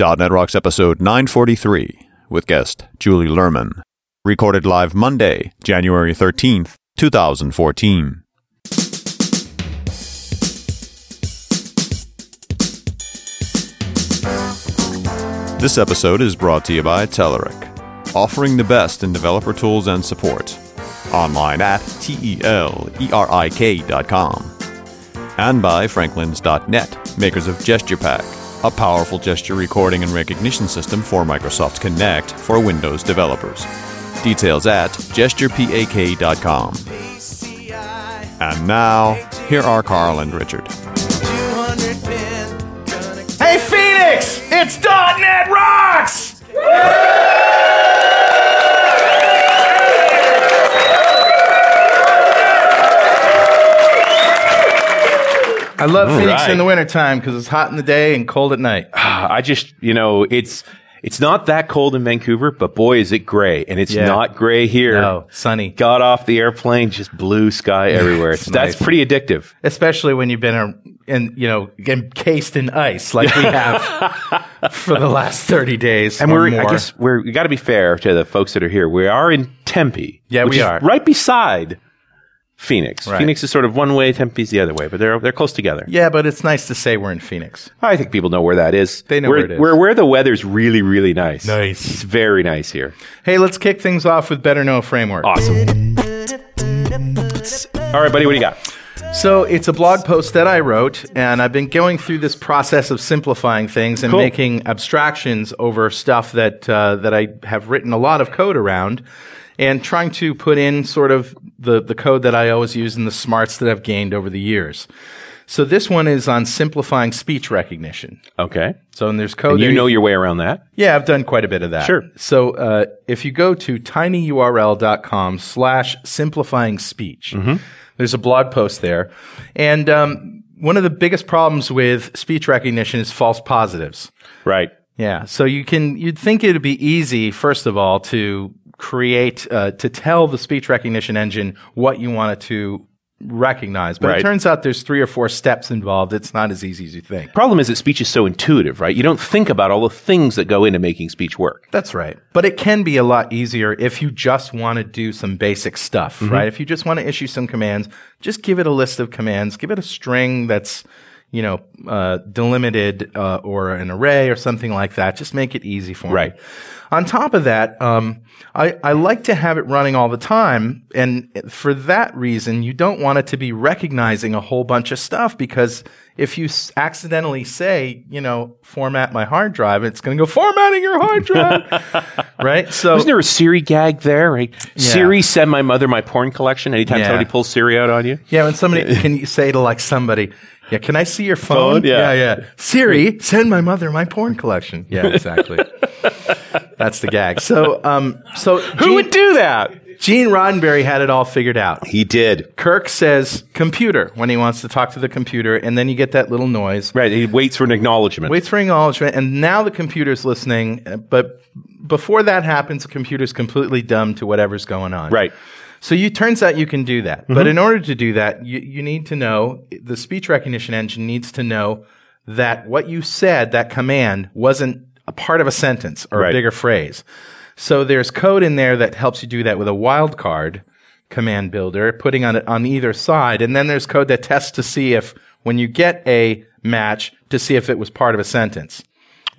.NET Rocks episode 943 with guest Julie Lerman. Recorded live Monday, January 13th, 2014. This episode is brought to you by Telerik, offering the best in developer tools and support. Online at T-E-L-E-R-I-K.com. And by Franklins.net, makers of GesturePak, a powerful gesture recording and recognition system for Microsoft Kinect for Windows developers. Details at gesturepak.com. And now, here are Carl and Richard. Hey Phoenix, it's .NET Rocks! I love Phoenix right. in the wintertime because it's hot in the day and cold at night. Ah, I just, you know, it's it's not that cold in Vancouver, but boy, is it gray, and it's Yeah. not gray here. No, sunny. Got off the airplane, just blue sky everywhere. It's, nice. That's pretty addictive. Especially when you've been in, you know, encased in ice like we have for the last 30 days. And we're, more. I guess, we're we got to be fair to the folks that are here. We are in Tempe. Yeah, we are. right beside Phoenix. Right. Phoenix is sort of one way, Tempe's the other way, but they're they're close together. Yeah, but it's nice to say we're in Phoenix. I think people know where that is. They know where, where it is. Where where the weather's really really nice. Nice. It's very nice here. Hey, let's kick things off with Better Know Framework. Awesome. All right, buddy, what do you got? So it's a blog post that I wrote, and I've been going through this process of simplifying things and Cool. making abstractions over stuff that uh, that I have written a lot of code around, and trying to put in sort of the the code that I always use and the smarts that I've gained over the years. So this one is on simplifying speech recognition. Okay. So and there's code. And you know your way around that. yeah, I've done quite a bit of that. Sure. So uh, if you go to tinyurl.com slash simplifying speech, Mm-hmm. There's a blog post there. And um, one of the biggest problems with speech recognition is false positives. Right. Yeah. So you can, you'd think it'd be easy, first of all, to create, uh, to tell the speech recognition engine what you want it to recognize. But Right. it turns out there's three or four steps involved. It's not as easy as you think. Problem is that speech is so intuitive, right? You don't think about all the things that go into making speech work. That's right. But it can be a lot easier if you just want to do some basic stuff, mm-hmm. right? If you just want to issue some commands, just give it a list of commands, give it a string that's, you know, uh, delimited uh, or an array or something like that. Just make it easy for Right. me. On top of that, um, I, I like to have it running all the time. And for that reason, you don't want it to be recognizing a whole bunch of stuff because if you s- accidentally say, you know, format my hard drive, it's going to go formatting your hard drive. right? So, Wasn't there a Siri gag there, right? Siri, send my mother my porn collection anytime Yeah. somebody pulls Siri out on you. yeah, when somebody, can you say to like somebody, yeah, can I see your phone? Phone? Yeah. yeah, yeah. Siri, send my mother my porn collection. Yeah, exactly. That's the gag. So, um, so Who Gene, would do that? Gene Roddenberry had it all figured out. He did. Kirk says computer when he wants to talk to the computer, and then you get that little noise. Right. He waits for an acknowledgement. Waits for acknowledgement, and now the computer's listening. But before that happens, the computer's completely dumb to whatever's going on. Right. So you turns out you can do that. Mm-hmm. But in order to do that, you, you need to know the speech recognition engine needs to know that what you said, that command, wasn't a part of a sentence or a bigger phrase. So there's code in there that helps you do that with a wildcard command builder, putting on it on either side. And then there's code that tests to see if when you get a match to see if it was part of a sentence.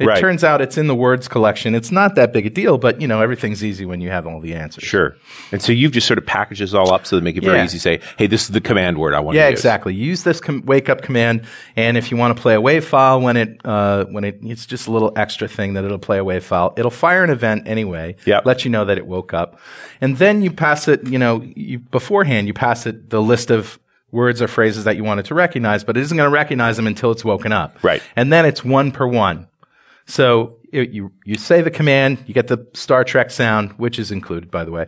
It Right. turns out it's in the words collection. It's not that big a deal, but you know, everything's easy when you have all the answers. Sure. And so you've just sort of packaged this all up so to make it very Yeah. easy to say, hey, this is the command word I want Yeah, to use. exactly. Use this com- wake up command, and if you want to play a wave file when it uh, when it it's just a little extra thing that it'll play a wave file. It'll fire an event anyway. Yep. Let you know that it woke up, and then you pass it. You know, you, beforehand you pass it the list of words or phrases that you want it to recognize, but it isn't going to recognize them until it's woken up. Right. And then it's one per one. So it, you you say the command, you get the Star Trek sound, which is included, by the way,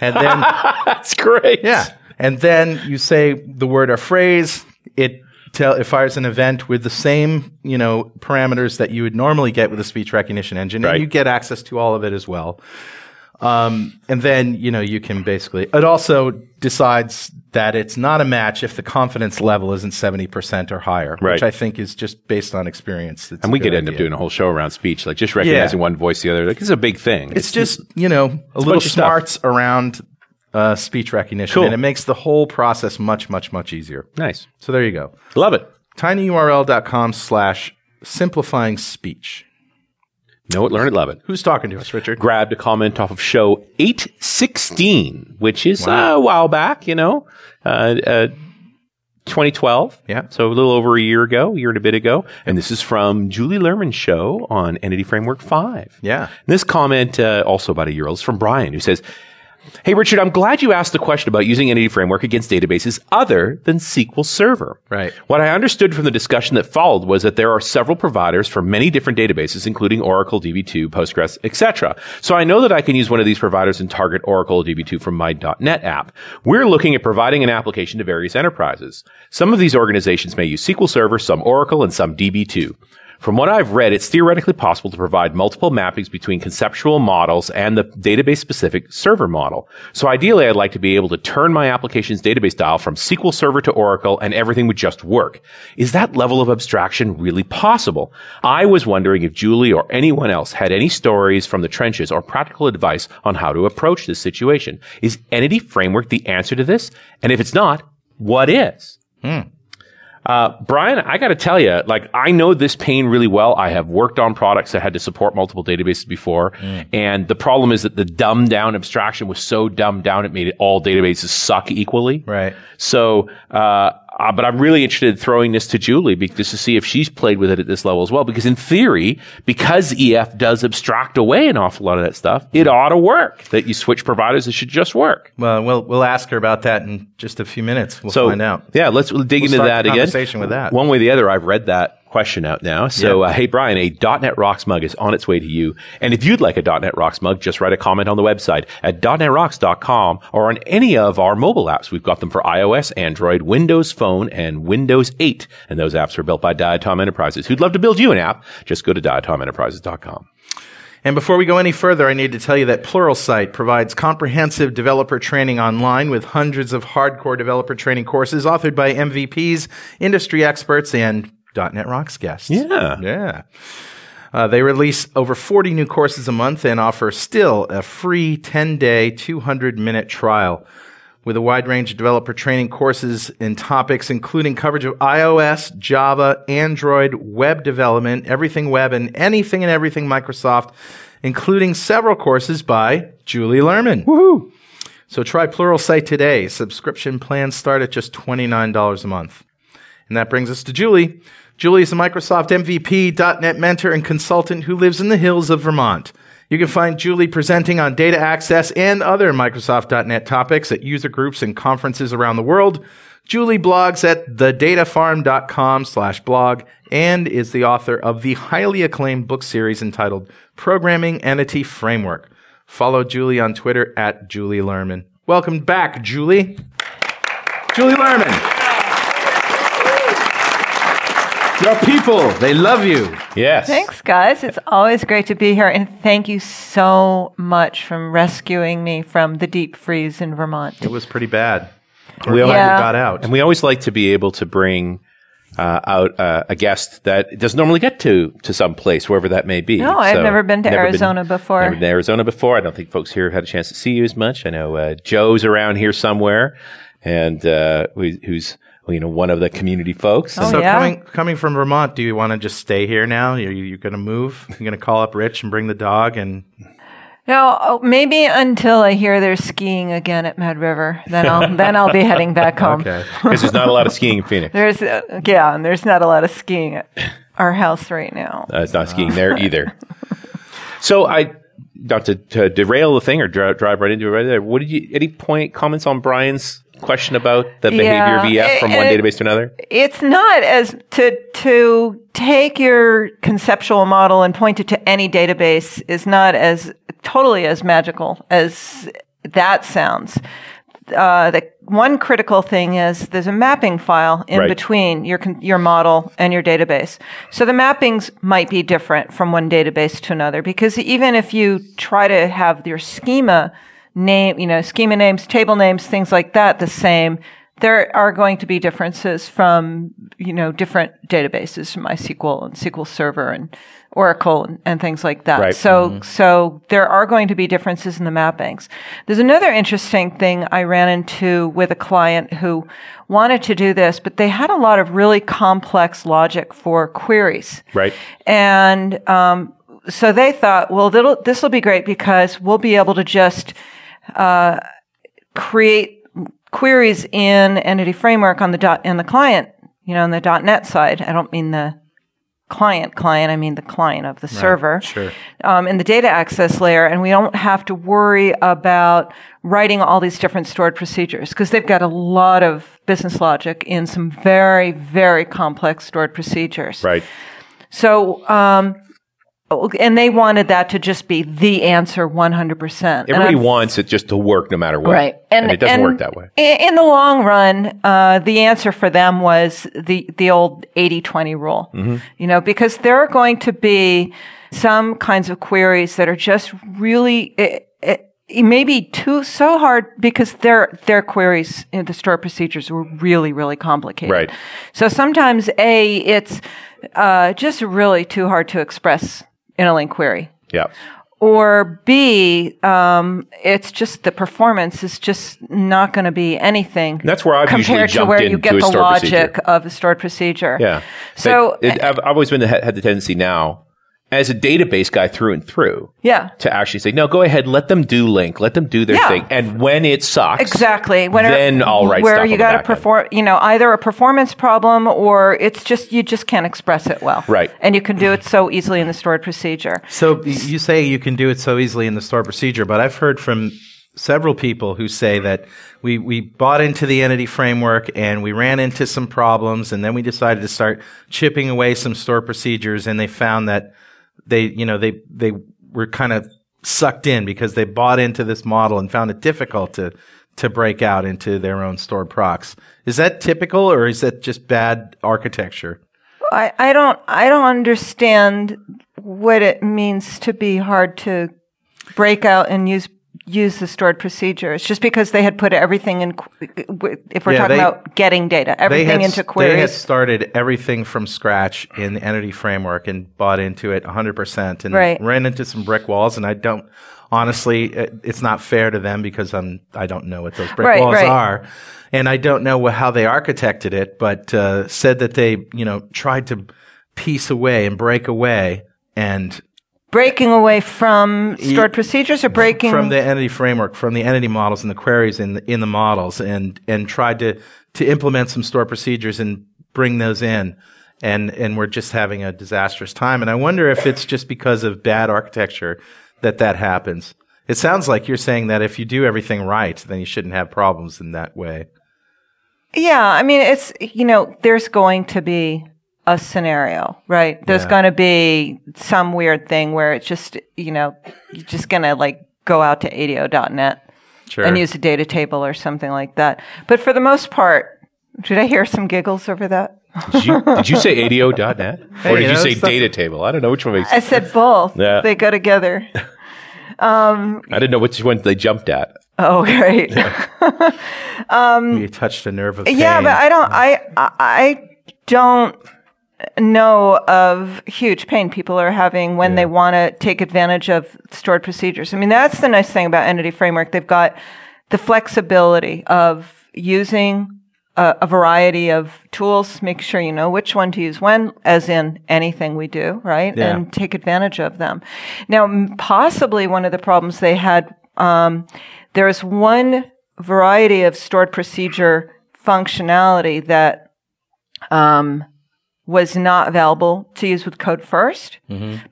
and then. That's great. Yeah. And then you say the word or phrase, it tell it fires an event with the same, you know, parameters that you would normally get with a speech recognition engine, Right. and you get access to all of it as well. Um, and then, you know, you can basically, it also decides that it's not a match if the confidence level isn't 70% or higher, Right. which I think is just based on experience. And we could end up doing a whole show around speech, like just recognizing Yeah. one voice, the other. Like it's a big thing. It's just, you know, a little bunch of stuff. smarts around uh, speech recognition, Cool. and it makes the whole process much, much, much easier. nice. So there you go. Love it. tinyurl.com slash simplifying speech. Know it, learn it, love it. Who's talking to us, Richard? Grabbed a comment off of show 816, which is uh, a while back, you know, uh, uh, 2012. Yeah. So a little over a year ago, a year and a bit ago. And this is from Julie Lerman's show on Entity Framework 5. Yeah. This comment, uh, also about a year old, is from Brian, who says, Hey, Richard, I'm glad you asked the question about using Entity Framework against databases other than SQL Server. Right. What I understood from the discussion that followed was that there are several providers for many different databases, including Oracle, DB2, Postgres, etc. So I know that I can use one of these providers and target Oracle DB2 from my .NET app. We're looking at providing an application to various enterprises. Some of these organizations may use SQL Server, some Oracle, and some DB2. From what I've read, it's theoretically possible to provide multiple mappings between conceptual models and the database specific server model. So ideally, I'd like to be able to turn my application's database dial from SQL Server to Oracle and everything would just work. Is that level of abstraction really possible? I was wondering if Julie or anyone else had any stories from the trenches or practical advice on how to approach this situation. Is Entity Framework the answer to this? And if it's not, what is? Hmm. Uh, Brian, I got to tell you, like, I know this pain really well. I have worked on products that had to support multiple databases before. And the problem is that the dumbed down abstraction was so dumbed down, it made it all databases suck equally. Right. So, uh, uh, but I'm really interested in throwing this to Julie be- just to see if she's played with it at this level as well. Because in theory, because EF does abstract away an awful lot of that stuff, it ought to work. That you switch providers, it should just work. Well, we'll we'll ask her about that in just a few minutes. We'll So find out. Yeah, let's dig into start that again. conversation with that. One way or the other, I've read that question out now. So, Yeah. uh, hey, Brian, a .NET Rocks mug is on its way to you. And if you'd like a .NET Rocks mug, just write a comment on the website at .NETRocks.com or on any of our mobile apps. We've got them for iOS, Android, Windows Phone, and Windows 8. And those apps are built by Diatom Enterprises. Who'd love to build you an app? Just go to diatomenterprises.com. And before we go any further, I need to tell you that Pluralsight provides comprehensive developer training online with hundreds of hardcore developer training courses authored by MVPs, industry experts, and .NET Rocks guests. Yeah. Yeah. Uh, they release over 40 new courses a month and offer still a free 10 day, 200 minute trial with a wide range of developer training courses and topics, including coverage of iOS, Java, Android, web development, everything web, and anything and everything Microsoft, including several courses by Julie Lerman. Woohoo! So try Pluralsight today. Subscription plans start at just $29 a month. And that brings us to Julie. Julie is a Microsoft MVP, .NET mentor, and consultant who lives in the hills of Vermont. You can find Julie presenting on data access and other Microsoft.NET topics at user groups and conferences around the world. Julie blogs at thedatafarm.com slash blog and is the author of the highly acclaimed book series entitled Programming Entity Framework. Follow Julie on Twitter at Julie Lerman. Welcome back, Julie. Julie Lerman. Your people, they love you. Yes. Thanks, guys. It's always great to be here. And thank you so much for rescuing me from the deep freeze in Vermont. It was pretty bad. We We're Yeah. you got out. And we always like to be able to bring uh, out uh, a guest that doesn't normally get to to some place, wherever that may be. No, I've never been to Arizona before. Never been to Arizona before. I don't think folks here have had a chance to see you as much. I know uh, Joe's around here somewhere, and uh, who, who's well, you know one of the community folks. Oh, so yeah? coming coming from Vermont, do you want to just stay here now? Are you, you going to move? You're going to call up Rich and bring the dog and No, oh, maybe until I hear they're skiing again at Mad River. Then I'll then I'll be heading back home. okay. because there's not a lot of skiing in Phoenix. There's uh, yeah, and there's not a lot of skiing at our house right now. Uh, it's not skiing there either. So I, not to, to derail the thing or dri- drive right into it right there. What did you? Any point comments on Brian's question about the behavior of Yeah, EF from one it- database to another? It's not as to to take your conceptual model and point it to any database is not as totally as magical as that sounds. uh, the one critical thing is there's a mapping file in Right. between your your model and your database. So the mappings might be different from one database to another because even if you try to have your schema name, you know, schema names, table names, things like that the same, there are going to be differences from, you know, different databases from MySQL and SQL Server and Oracle and, and things like that. Right. So, so there are going to be differences in the mappings. There's another interesting thing I ran into with a client who wanted to do this, but they had a lot of really complex logic for queries. Right. And um, so they thought, well, this will be great because we'll be able to just uh, create queries in Entity Framework on the dot and the client, you know, on the dot .NET side. I don't mean the client client. I mean the client of the server. sure. Um, in the data access layer, and we don't have to worry about writing all these different stored procedures because they've got a lot of business logic in some very, very complex stored procedures. Right. So, um, and they wanted that to just be the answer 100%. Everybody wants it just to work no matter what. Right. And, it doesn't work that way. In the long run, uh, the answer for them was the, the old 80-20 rule. Mm-hmm. You know, because there are going to be some kinds of queries that are just really, it, it, it too, so hard because their, their queries, in the store procedures were really, really complicated. Right. So sometimes A, it's, uh, just really too hard to express in a LINQ query Yeah. or B, um, it's just the performance is just not going to be anything. That's where I've usually compared to where you get the logic procedure. of a stored procedure. Yeah. So it, I've, I've always been the, had the tendency now, as a database guy through and through, yeah, to actually say, no, go ahead, let them do LINQ, let them do their Yeah. thing. And when it sucks, exactly. When then I'll write where stuff you got to back perform, you know, either a performance problem or it's just you just can't express it well. Right. And you can do it so easily in the stored procedure. So you say you can do it so easily in the stored procedure, but I've heard from several people who say that we, we bought into the entity framework and we ran into some problems and then we decided to start chipping away some store procedures and they found that they, you know, they, they were kind of sucked in because they bought into this model and found it difficult to, to break out into their own stored procs. Is that typical or is that just bad architecture? I, I don't I don't understand what it means to be hard to break out and use use the stored procedures just because they had put everything in if we're Yeah, talking they- about getting data everything into queries. They had started everything from scratch in the entity framework and bought into it 100% and Right. ran into some brick walls. And I don't, honestly, it, it's not fair to them because I'm, I don't know what those brick Right, walls right. are. And I don't know how they architected it, but uh, said that they, you know, tried to piece away and break away and breaking away from stored procedures or breaking from the entity framework, from the entity models and the queries in the, in the models, and and tried to to implement some stored procedures and bring those in, and and we're just having a disastrous time. And I wonder if it's just because of bad architecture that that happens. It sounds like you're saying that if you do everything right, then you shouldn't have problems in that way. Yeah, I mean, it's, you know, there's going to be a scenario, right? There's Yeah. going to be some weird thing where it's just, you know, you're just going to like go out to ADO.net Sure. and use a data table or something like that. But for the most part, did I hear some giggles over that? Did you, did you say ADO.net? Hey, or did you you say stuff- data table? I don't know which one makes I said both. Yeah. They go together. I didn't know which one they jumped at. Oh, great. Um, you touched a nerve of pain. Yeah, but I don't. I I don't know of huge pain people are having when they want to take advantage of stored procedures. I mean, that's the nice thing about Entity Framework. They've got the flexibility of using a, a variety of tools. Make sure you know which one to use when, as in anything we do, right? Yeah. And take advantage of them. Now, possibly one of the problems they had. Um, there's one variety of stored procedure functionality that um, was not available to use with code 1st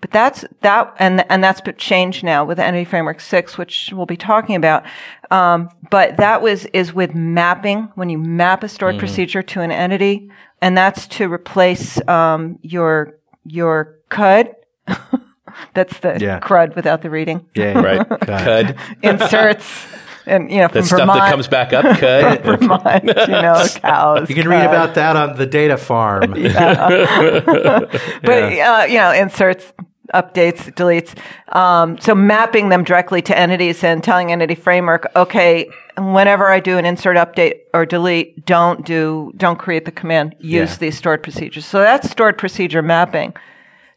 But that's that, and and that's been changed now with Entity Framework six, which we'll be talking about. Um, but that was is with mapping when you map a stored procedure to an entity, and that's to replace um, your your CUD. that's the Yeah. CRUD without the reading yeah, Right. Cud. inserts. and you know from That stuff Vermont, that comes back up cut. Vermont, you know, cows. You can read about that on the data farm. Yeah. but uh, you know, inserts, updates, deletes. Um, so mapping them directly to entities and telling Entity Framework, okay, whenever I do an insert, update, or delete, don't do, don't create the command. Use Yeah. these stored procedures. So that's stored procedure mapping.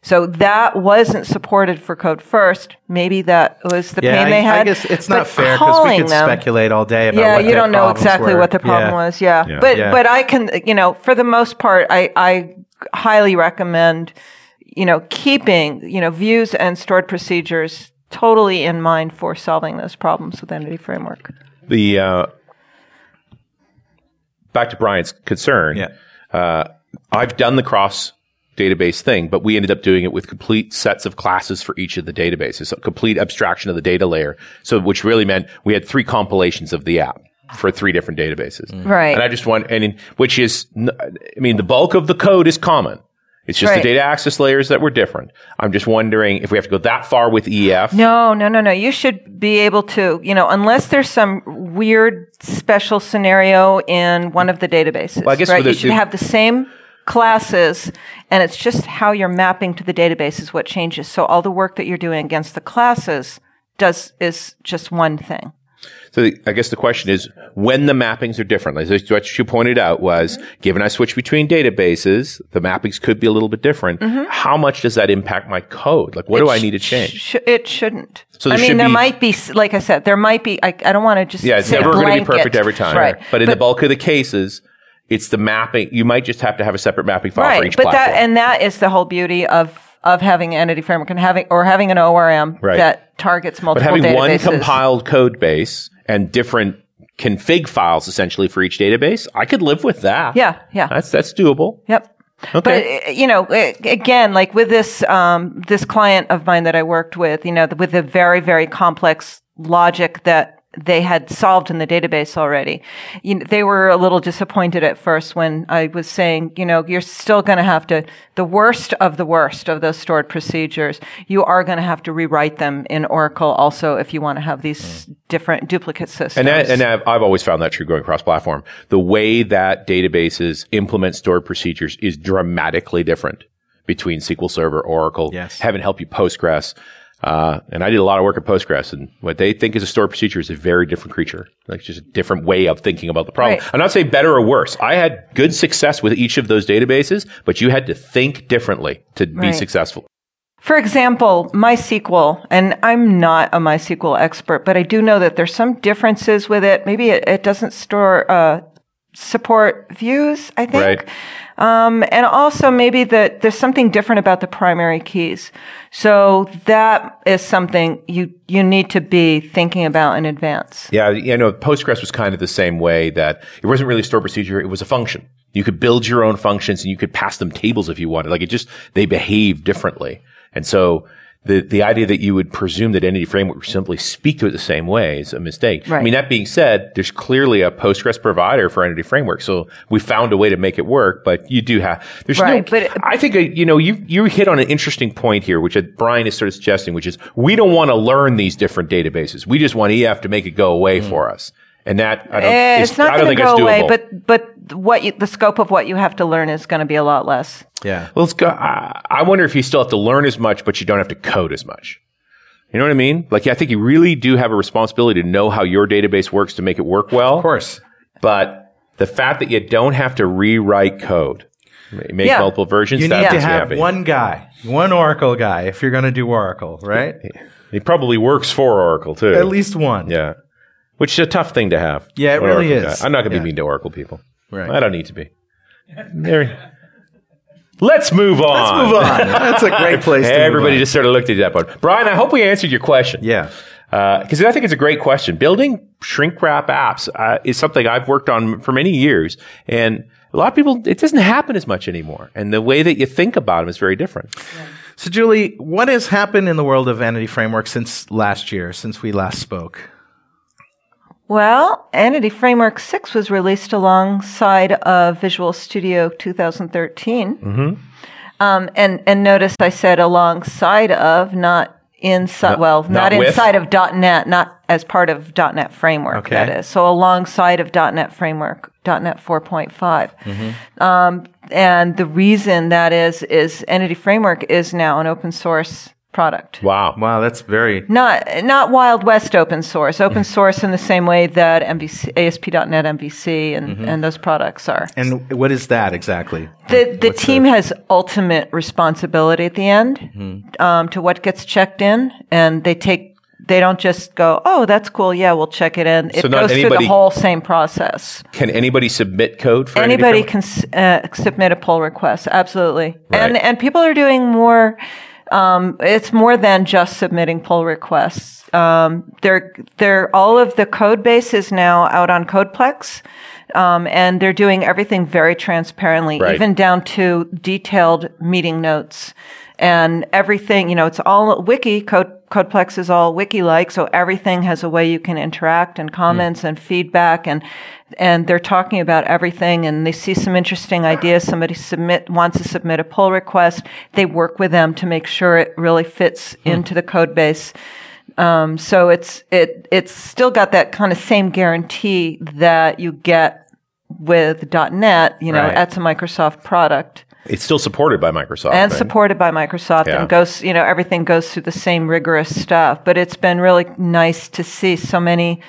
So that wasn't supported for code first. Maybe that was the Yeah, pain they I, had. I guess it's not fair because we could them- speculate all day about yeah, what you their don't know exactly were. what the problem Yeah. was. Yeah. Yeah. But Yeah. but I can you know, for the most part I I highly recommend you know, keeping, you know, views and stored procedures totally in mind for solving those problems with Entity Framework. the uh, back to Brian's concern. Yeah. Uh, I've done the cross database thing, but we ended up doing it with complete sets of classes for each of the databases, so complete abstraction of the data layer. So, which really meant we had three compilations of the app for three different databases. Mm. Right. And I just want, and in, which is, I mean, the bulk of the code is common. It's just Right. the data access layers that were different. I'm just wondering if we have to go that far with EF. No, no, no, no. You should be able to, you know, unless there's some weird special scenario in one of the databases. Well, I guess right? the- you should the- have the same classes, and it's just how you're mapping to the database is what changes. So all the work that you're doing against the classes does is just one thing. So the, I guess the question is when the mappings are different. Like what you pointed out was given I switch between databases, the mappings could be a little bit different. Mm-hmm. How much does that impact my code? Like what do I need to change? Sh- it shouldn't. So I mean, there be- might be, like I said, there might be. I, I don't want to just yeah, it's never going to be perfect every time. right? But in the bulk of the cases, it's the mapping. You might just have to have a separate mapping file for right, each but platform. that and that is the whole beauty of of having an entity framework and having or having an ORM Right. that targets multiple. but having one compiled code base and different config files essentially for each database, I could live with that. Yeah, yeah. That's that's doable. Yep. Okay. But uh, you know, uh, again, like with this um, this client of mine that I worked with, you know, with a very very complex logic that they had solved in the database already. You know, they were a little disappointed at first when I was saying, you know, you're still going to have to the worst of the worst of those stored procedures. You are going to have to rewrite them in Oracle also if you want to have these mm. different duplicate systems. And, that, and I've, I've always found that true going cross platform. The way that databases implement stored procedures is dramatically different between SQL Server, Oracle, Yes. Heaven help you Postgres. Uh, and I did a lot of work at Postgres, and what they think is a stored procedure is a very different creature. Like just a different way of thinking about the problem. Right. I'm not saying better or worse. I had good success with each of those databases, but you had to think differently to be successful. For example, MySQL, and I'm not a MySQL expert, but I do know that there's some differences with it. Maybe it, it doesn't store uh, support views. I think. Right. Um, and also maybe that there's something different about the primary keys. So that is something you you need to be thinking about in advance. Yeah, you know, Postgres was kind of the same way that it wasn't really a store procedure; it was a function. You could build your own functions and you could pass them tables if you wanted. Like it just they behave differently, and so the the idea that you would presume that Entity Framework would simply speak to it the same way is a mistake. Right. I mean, that being said, there's clearly a Postgres provider for Entity Framework, so we found a way to make it work. But you do have there's Right, no. but I think uh, you know you you hit on an interesting point here, which uh, Brian is sort of suggesting, which is we don't want to learn these different databases. We just want EF to make it go away for us, and that I don't. Eh, is- it's not going to go it's away, but but what you, the scope of what you have to learn is going to be a lot less. Yeah. well, let's go. I, I wonder if you still have to learn as much, but you don't have to code as much. You know what I mean? Like, I think you really do have a responsibility to know how your database works to make it work well. Of course. But the fact that you don't have to rewrite code, make Yeah. multiple versions, You that need to have happy. one guy, one Oracle guy, if you're going to do Oracle, right? It probably works for Oracle too. At least one. Yeah. Which is a tough thing to have. Yeah, it really Oracle is. guy. I'm not going to Yeah. be mean to Oracle people. Right. I don't need to be. There. Let's move on. Let's move on. That's a great place to move Everybody on. just sort of looked at that part. Brian, I hope we answered your question. Yeah. Because I think it's a great question. Building shrink wrap apps uh, is something I've worked on for many years. And a lot of people, it doesn't happen as much anymore. And the way that you think about them is very different. So, Julie, what has happened in the world of Entity Framework since last year, since we last spoke? Well, Entity Framework 6 was released alongside of Visual Studio 2013. Um, and, and notice I said alongside of, not inside, well, not, not inside of .NET, not as part of .NET Framework, Okay. that is. So alongside of .NET Framework, .NET 4.5. Mm-hmm. Um, and the reason that is, is Entity Framework is now an open source product. Wow. Wow, that's very. Not not Wild West open source. Mm-hmm. Open source in the same way that MVC, ASP.NET MVC and, Mm-hmm. and those products are. And what is that exactly? The the What's team has ultimate responsibility at the end Mm-hmm. um, to what gets checked in, and they take. They don't just go, "Oh, that's cool. Yeah, we'll check it in." It So not goes through the whole same process. Can anybody submit code for Entity Anybody Framework? can uh, submit a pull request, absolutely. Right. And and people are doing more. Um, it's more than just submitting pull requests. Um, they're they're all of the code base is now out on CodePlex, um, and they're doing everything very transparently, Right. even down to detailed meeting notes and everything. You know, it's all wiki. Code CodePlex is all wiki-like, so everything has a way you can interact and comments and feedback and and they're talking about everything and they see some interesting ideas. Somebody submit wants to submit a pull request. They work with them to make sure it really fits into the code base. Um, so it's it it's still got that kind of same guarantee that you get with .NET. You know, Right. that's a Microsoft product It's still supported by Microsoft. and right? supported by Microsoft Yeah. and goes, you know, everything goes through the same rigorous stuff. But it's been really nice to see so many,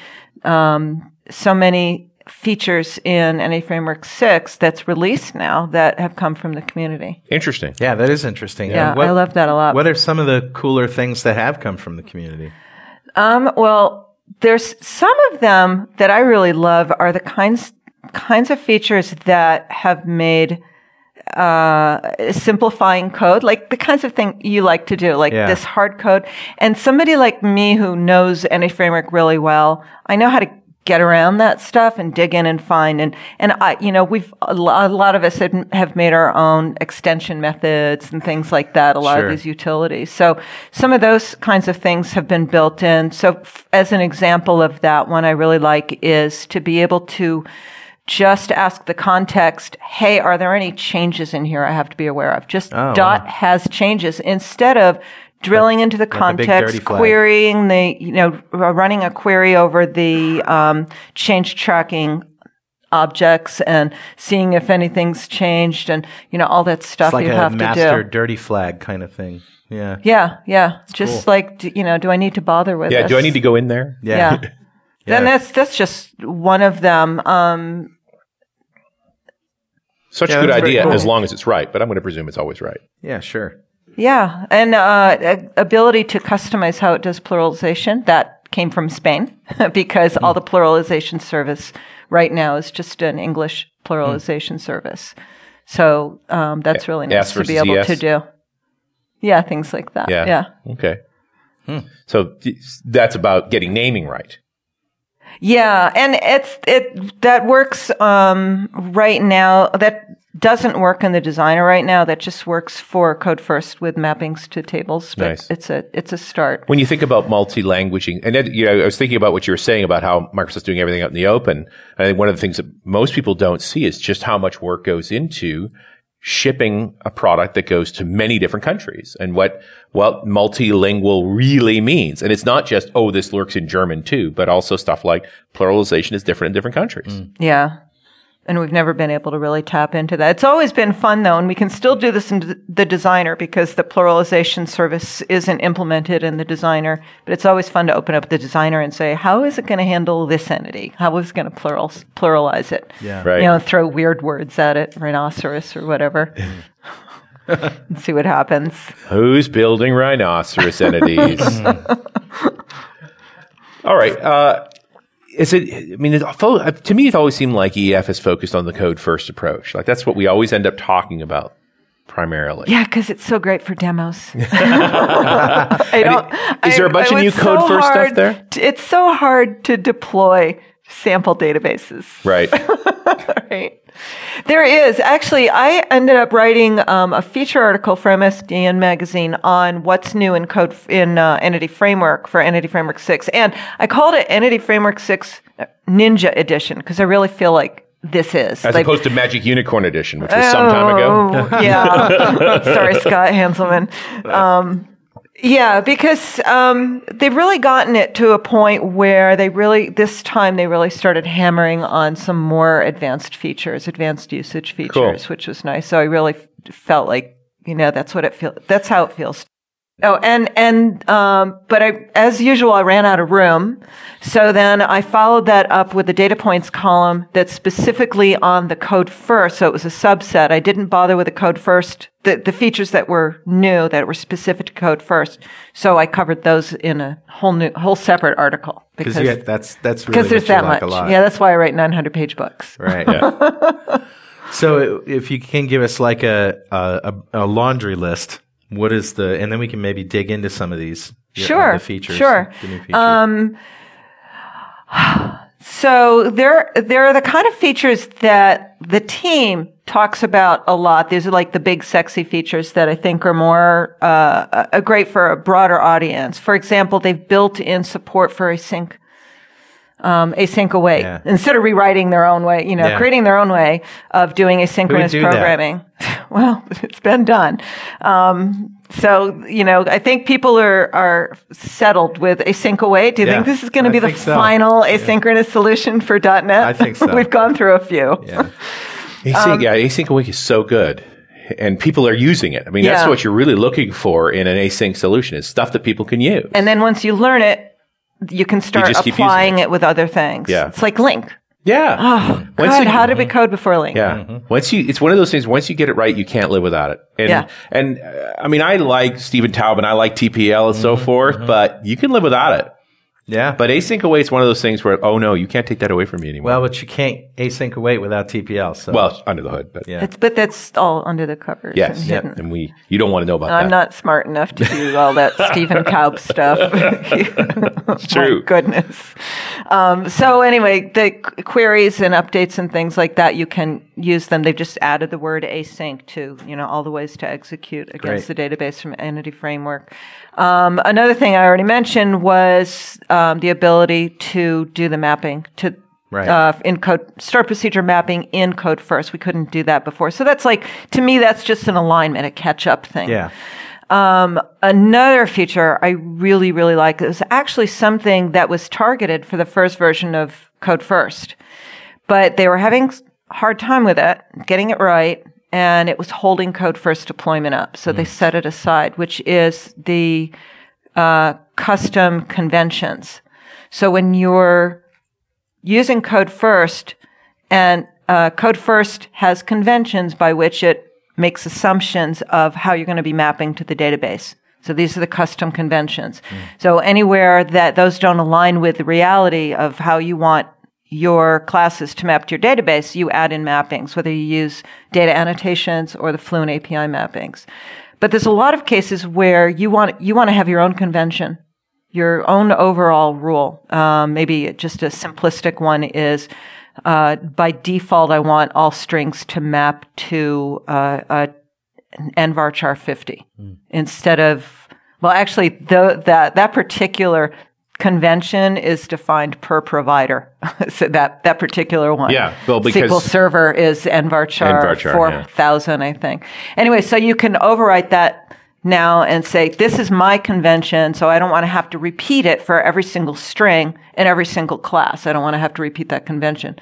um, so many features in NA Framework 6 that's released now that have come from the community. Interesting. Yeah, that is interesting. Yeah, what- I love that a lot. What are some of the cooler things that have come from the community? Um, well, there's some of them that I really love are the kinds kinds of features that have made uh, simplifying code, like the kinds of thing you like to do, like Yeah. this hard code. And somebody like me who knows any framework really well, I know how to get around that stuff and dig in and find and and I you know we've a lot of us have made our own extension methods and things like that a lot Sure. of these utilities so some of those kinds of things have been built in so f- as an example of that one I really like is to be able to just ask the context, hey, are there any changes in here I have to be aware of? Just Oh, dot wow. has changes instead of drilling into the big dirty context, flag. querying the, you know, running a query over the um, change tracking objects and seeing if anything's changed and, you know, all that stuff like you have to do. Like a master dirty flag kind of thing. Yeah. Yeah, yeah. It's Just cool. like, you know, do I need to bother with Yeah. this? Do I need to go in there? Yeah. Yeah. Yeah. Then that's that's just one of them. Um, Such Yeah, a good idea cool. as long as it's right, but I'm going to presume it's always right. Yeah, sure. Yeah, and uh, ability to customize how it does pluralization that came from Spain because all the pluralization service right now is just an English pluralization service. So um, that's really nice S to be able ES? to do. Yeah, things like that. Yeah. yeah. Okay. So th- that's about getting naming right. Yeah, and it's it that works um, right now. That doesn't work in the designer right now. That just works for code first with mappings to tables. But Nice. it's a it's a start. When you think about multi-languaging, and then, you know, I was thinking about what you were saying about how Microsoft's doing everything out in the open. I think one of the things that most people don't see is just how much work goes into shipping a product that goes to many different countries and what what multilingual really means. And it's not just oh this works in German too, but also stuff like pluralization is different in different countries. Mm. Yeah. And we've never been able to really tap into that. It's always been fun though, and we can still do this in the designer because the pluralization service isn't implemented in the designer. But it's always fun to open up the designer and say, how is it going to handle this entity? How is it going to plural, pluralize it? Yeah. Right. You know, throw weird words at it, rhinoceros or whatever, and see what happens. Who's building rhinoceros entities? All right. Uh, is it? I mean, fo- to me, it always seemed like EF is focused on the code first approach. Like that's what we always end up talking about primarily. Yeah, because it's so great for demos. I don't, is there a bunch I- of new code so first stuff there? to- it's so hard to deploy sample databases. Right. Right. There is actually. I ended up writing um, a feature article for MSDN magazine on what's new in code f- in uh, Entity Framework for Entity Framework Six, and I called it Entity Framework Six Ninja Edition because I really feel like this is As like, opposed to Magic Unicorn Edition, which was some time ago. Oh, yeah. Sorry, Scott Hanselman. Um, Yeah, because um, they've really gotten it to a point where they really, this time, they really started hammering on some more advanced features, advanced usage features, which was nice. So I really f- felt like, you know, that's what it feels, that's how it feels. Oh, and, and, um, but I, as usual, I ran out of room. So then I followed that up with a data points column that's specifically on the code first. So it was a subset. I didn't bother with the code first, the, the features that were new, that were specific to code first. So I covered those in a whole new, whole separate article. Because that's that's really because there's that like much. Yeah, that's why I write 900 page books. Right. so if you can give us like a, a a laundry list, what is the and then we can maybe dig into some of these Sure, the features. sure. the new features. So there, there are the kind of features that the team talks about a lot. These are like the big sexy features that I think are more, uh, uh, great for a broader audience. For example, they've built in support for async, um, async await Yeah. instead of rewriting their own way, you know, Yeah. creating their own way of doing asynchronous do that? programming. well, it's been done. Um, so, you know, I think people are, are settled with async await. Do you Yeah, think this is going to be the so. final asynchronous solution for .NET? I think so. We've gone through a few. yeah. Async, Um, yeah, async await is so good. And people are using it. I mean, that's what you're really looking for in an async solution is stuff that people can use. And then once you learn it, you can start just keep using applying it. with other things. Yeah. It's like LINQ. yeah. Oh, Once God, you- how did we code before LINQ? Yeah. Once you, it's one of those things, once you get it right, you can't live without it. And, Yeah. and, uh, I mean, I like Stephen Taubman, I like TPL and Mm-hmm, so forth, but you can live without it. Yeah. But async await is one of those things where, oh no, you can't take that away from me anymore. well, but you can't async await without TPL. So Well, under the hood, but Yeah. It's, but that's all under the covers. yes. and Yeah. And we, you don't want to know about I'm that. not smart enough to do all that Stephen Toub stuff. true. My goodness. Um, so anyway, the queries and updates and things like that, you can use them. They've just added the word async to, you know, all the ways to execute against Great. the database from Entity Framework. Um, another thing I already mentioned was um, the ability to do the mapping to Right. uh, in code stored procedure mapping in code first. We couldn't do that before. So that's like to me that's just an alignment, a catch up thing. yeah. Um, another feature I really, really like is actually something that was targeted for the first version of Code First, but they were having hard time with it, getting it right, and it was holding Code First deployment up. So they set it aside, which is the uh, custom conventions. So when you're using Code First, and uh, Code First has conventions by which it makes assumptions of how you're going to be mapping to the database. So these are the custom conventions. So anywhere that those don't align with the reality of how you want your classes to map to your database, you add in mappings, whether you use data annotations or the Fluent API mappings. But there's a lot of cases where you want you want to have your own convention your own overall rule. Um, maybe just a simplistic one is uh, by default, I want all strings to map to uh, uh, an nvarchar 50 instead of well, actually, the, that that particular convention is defined per provider. so that that particular one, Yeah, well, because- SQL Server is nvarchar, nvarchar, four yeah. I think. Anyway, so you can overwrite that now and say, this is my convention, so I don't want to have to repeat it for every single string in every single class. I don't want to have to repeat that convention.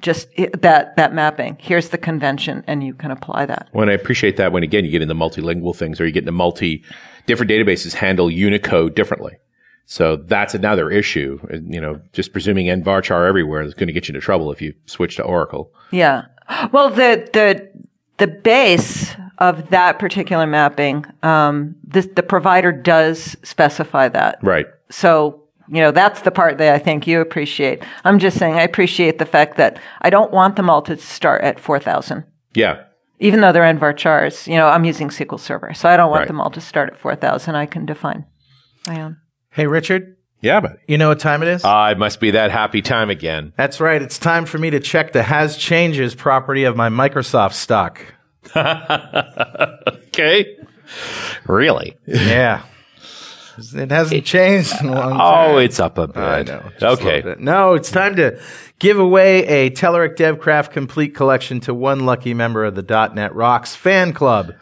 Just eh, that, that mapping. Here's the convention, and you can apply that. When I appreciate that when again you get into multilingual things or you get into multi different databases handle Unicode differently. So that's another issue. You know, just presuming nvarchar everywhere is going to get you into trouble if you switch to Oracle. Yeah. Well, the, the, the base of that particular mapping, um, this, the provider does specify that. Right. So, you know, that's the part that I think you appreciate. I'm just saying I appreciate the fact that I don't want them all to start at 4,000. Yeah. Even though they're nvarchars, you know, I'm using SQL Server, so I don't want Right. them all to start at 4,000. I can define my own. Hey, Richard, Yeah, but you know what time it is? ah, it must be that happy time again. That's right. It's time for me to check the has changes property of my Microsoft stock. Okay. Really? Yeah. It hasn't changed in a long time. Oh, it's up a bit. I know. just a little Okay. bit. No, it's time to give away a Telerik DevCraft complete collection to one lucky member of the .NET Rocks fan club.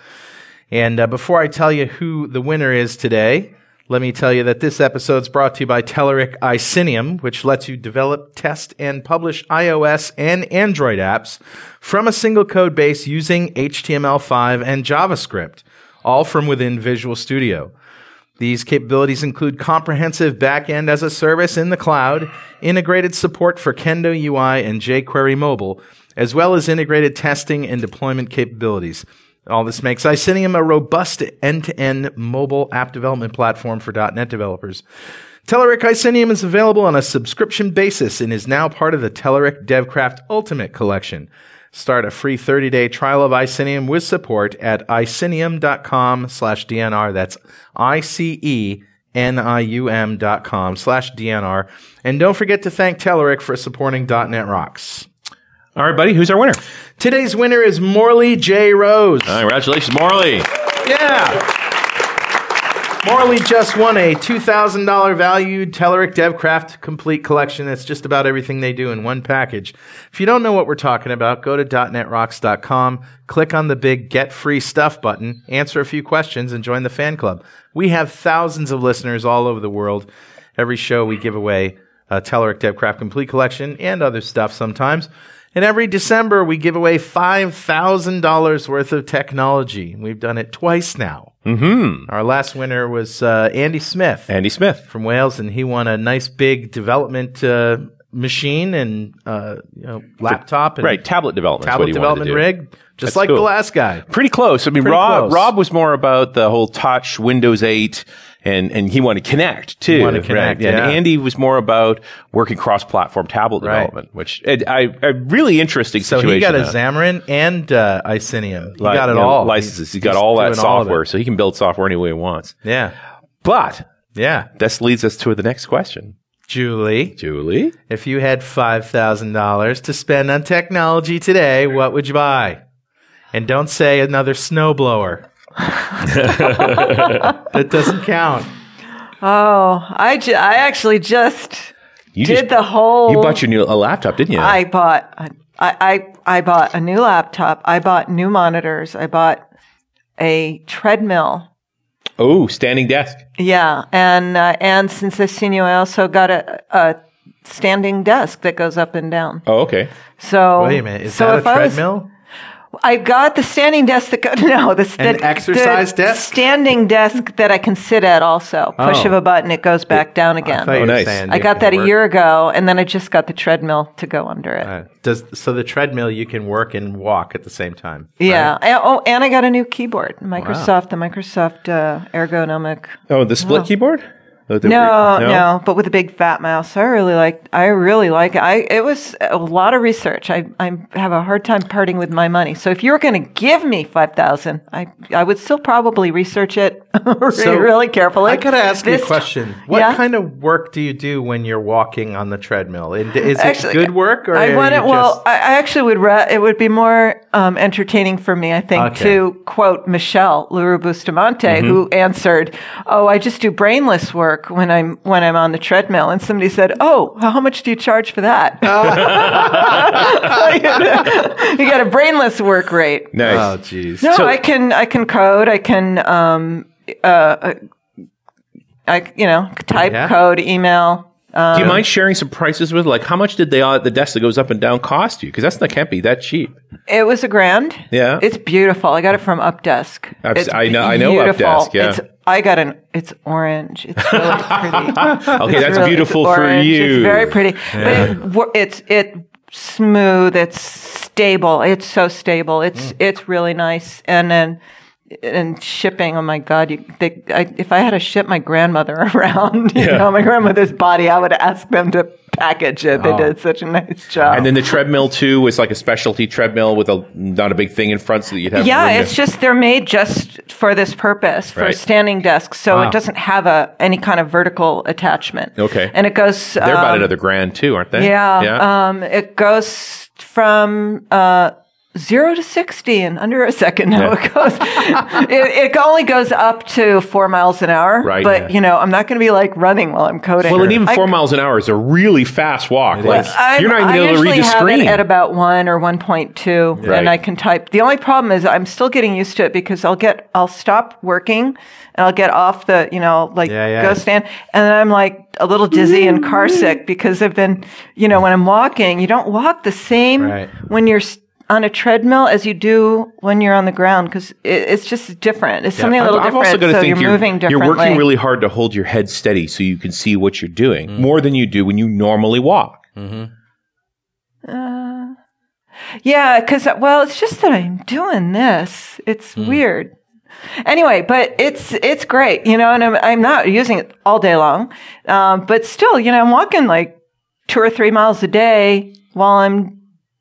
And uh, before I tell you who the winner is today, let me tell you that this episode is brought to you by Telerik Icenium, which lets you develop, test, and publish iOS and Android apps from a single code base using HTML5 and JavaScript, all from within Visual Studio. These capabilities include comprehensive backend as a service in the cloud, integrated support for Kendo UI and jQuery mobile, as well as integrated testing and deployment capabilities. All this makes Icenium a robust end-to-end mobile app development platform for .NET developers. Telerik Icenium is available on a subscription basis and is now part of the Telerik DevCraft Ultimate Collection. Start a free 30-day trial of Icenium with support at icenium.com slash DNR. That's I-C-E-N-I-U-M dot com slash DNR. And don't forget to thank Telerik for supporting .NET Rocks. All right, buddy. Who's our winner? Today's winner is Morley J. Rose. Uh, congratulations, Morley. Yeah. Morley just won a $2,000 valued Telerik DevCraft complete collection. That's just about everything they do in one package. If you don't know what we're talking about, go to .netrocks.com, click on the big Get Free Stuff button, answer a few questions, and join the fan club. We have thousands of listeners all over the world. Every show we give away a Telerik DevCraft complete collection and other stuff sometimes. And every December, we give away $5,000 worth of technology. We've done it twice now. Mm-hmm. Our last winner was uh, Andy Smith Andy Smith. from Wales, and he won a nice big development uh, machine and uh, you know, laptop and Right, tablet development. tablet development rig, just That's like cool. the last guy. Pretty close. I mean, Pretty Rob close. Rob was more about the whole touch Windows 8 and and he wanted to connect too. wanted to connect, right? And. Andy was more about working cross-platform tablet Right. development, which I, I a really interesting So situation. he got a. Xamarin and uh, Icenium. He Li- got it you know, all. licenses. He's got all that doing all software, so he can build software any way he wants. Yeah, But yeah. this leads us to the next question, Julie, Julie. if you had five thousand dollars to spend on technology today, what would you buy? And don't say another snowblower. that doesn't count. Oh, I, ju- I actually just You did just the whole. you bought your new a laptop, didn't you? I bought. I, I I bought a new laptop. I bought new monitors. I bought a treadmill. oh, standing desk. Yeah, and uh, and since I've seen you, I also got a, a standing desk that goes up and down. Oh, okay. So Wait a minute, is so that a if I was- treadmill? I got the standing desk that go, no the, An the exercise the desk? standing desk that I can sit at. Also, push Oh. of a button, it goes back down again. thought you Oh, nice. I got can that a year ago, and then I just got the treadmill to go under it. Uh, does so the treadmill you can work and walk at the same time? Yeah. And- oh, and I got a new keyboard. Microsoft, the Microsoft uh, ergonomic. Oh, the split keyboard. Oh, the- No, no, but with a big fat mouse. I really like. I really like it. I it was a lot of research. I I have a hard time parting with my money. So if you were going to give me five thousand, I I would still probably research it really, So, really carefully. I gotta ask you a This- question. What Yeah? kind of work do you do when you're walking on the treadmill? Is it Actually, good work or I want it. Well, just- I, I actually would. Ra- it would be more um, entertaining for me, I think, Okay. to quote Michele Leroux Bustamante, Mm-hmm. who answered, "Oh, I just do brainless work when I'm when I'm on the treadmill." And somebody said, "Oh, how much do you charge for that?" you got a brainless work rate. Nice. oh, jeez. No, So- I can I can code. I can um uh, I you know type Yeah. code, email. Do you mind sharing some prices with? Like, how much did they all the desk that goes up and down cost you? Because that's that can't be that cheap. It was a grand. Yeah. It's beautiful. I got it from Updesk. I've- It's I know- I know beautiful. Updesk, yeah. It's, I got an. It's orange. It's really pretty. Okay, It's that's really- beautiful for you. It's very pretty. But it, it's it smooth. It's stable. It's so stable. It's Mm. it's really nice. And then and shipping. Oh my God! You, they, I, if I had to ship my grandmother around, you Yeah. know, my grandmother's body, I would ask them to package it. They did such a nice job. Oh. And then the treadmill too was like a specialty treadmill with a not a big thing in front, so that you'd have. Yeah, room to- it's just they're made just for this purpose for Right. standing desks, so Wow. it doesn't have a any kind of vertical attachment. Okay. and it goes. They're about um, another grand too, aren't they? Yeah, Yeah. Um, it goes from uh, zero to 60 in under a second how it goes. it, it only goes up to four miles an hour. Right. But, Yeah. you know, I'm not going to be like running while I'm coding. Well, and even I- four miles an hour is a really fast walk. Like I'm- you're not even able to read the screen. it at about one or one point two, Right. and I can type. The only problem is I'm still getting used to it because I'll get I'll stop working and I'll get off the you know like Yeah, yeah. go stand, and then I'm like a little dizzy and car sick because I've been you know when I'm walking, you don't walk the same Right. when you're. S- On a treadmill, as you do when you're on the ground, because it, it's just different. It's something a little I've different. also got to so think you're, you're, moving you're working really hard to hold your head steady so you can see what you're doing Mm. more than you do when you normally walk. Uh, yeah, because well, it's just that I'm doing this. It's Hmm. weird. Anyway, but it's it's great, you know, and I'm I'm not using it all day long, um, but still, you know, I'm walking like two or three miles a day while I'm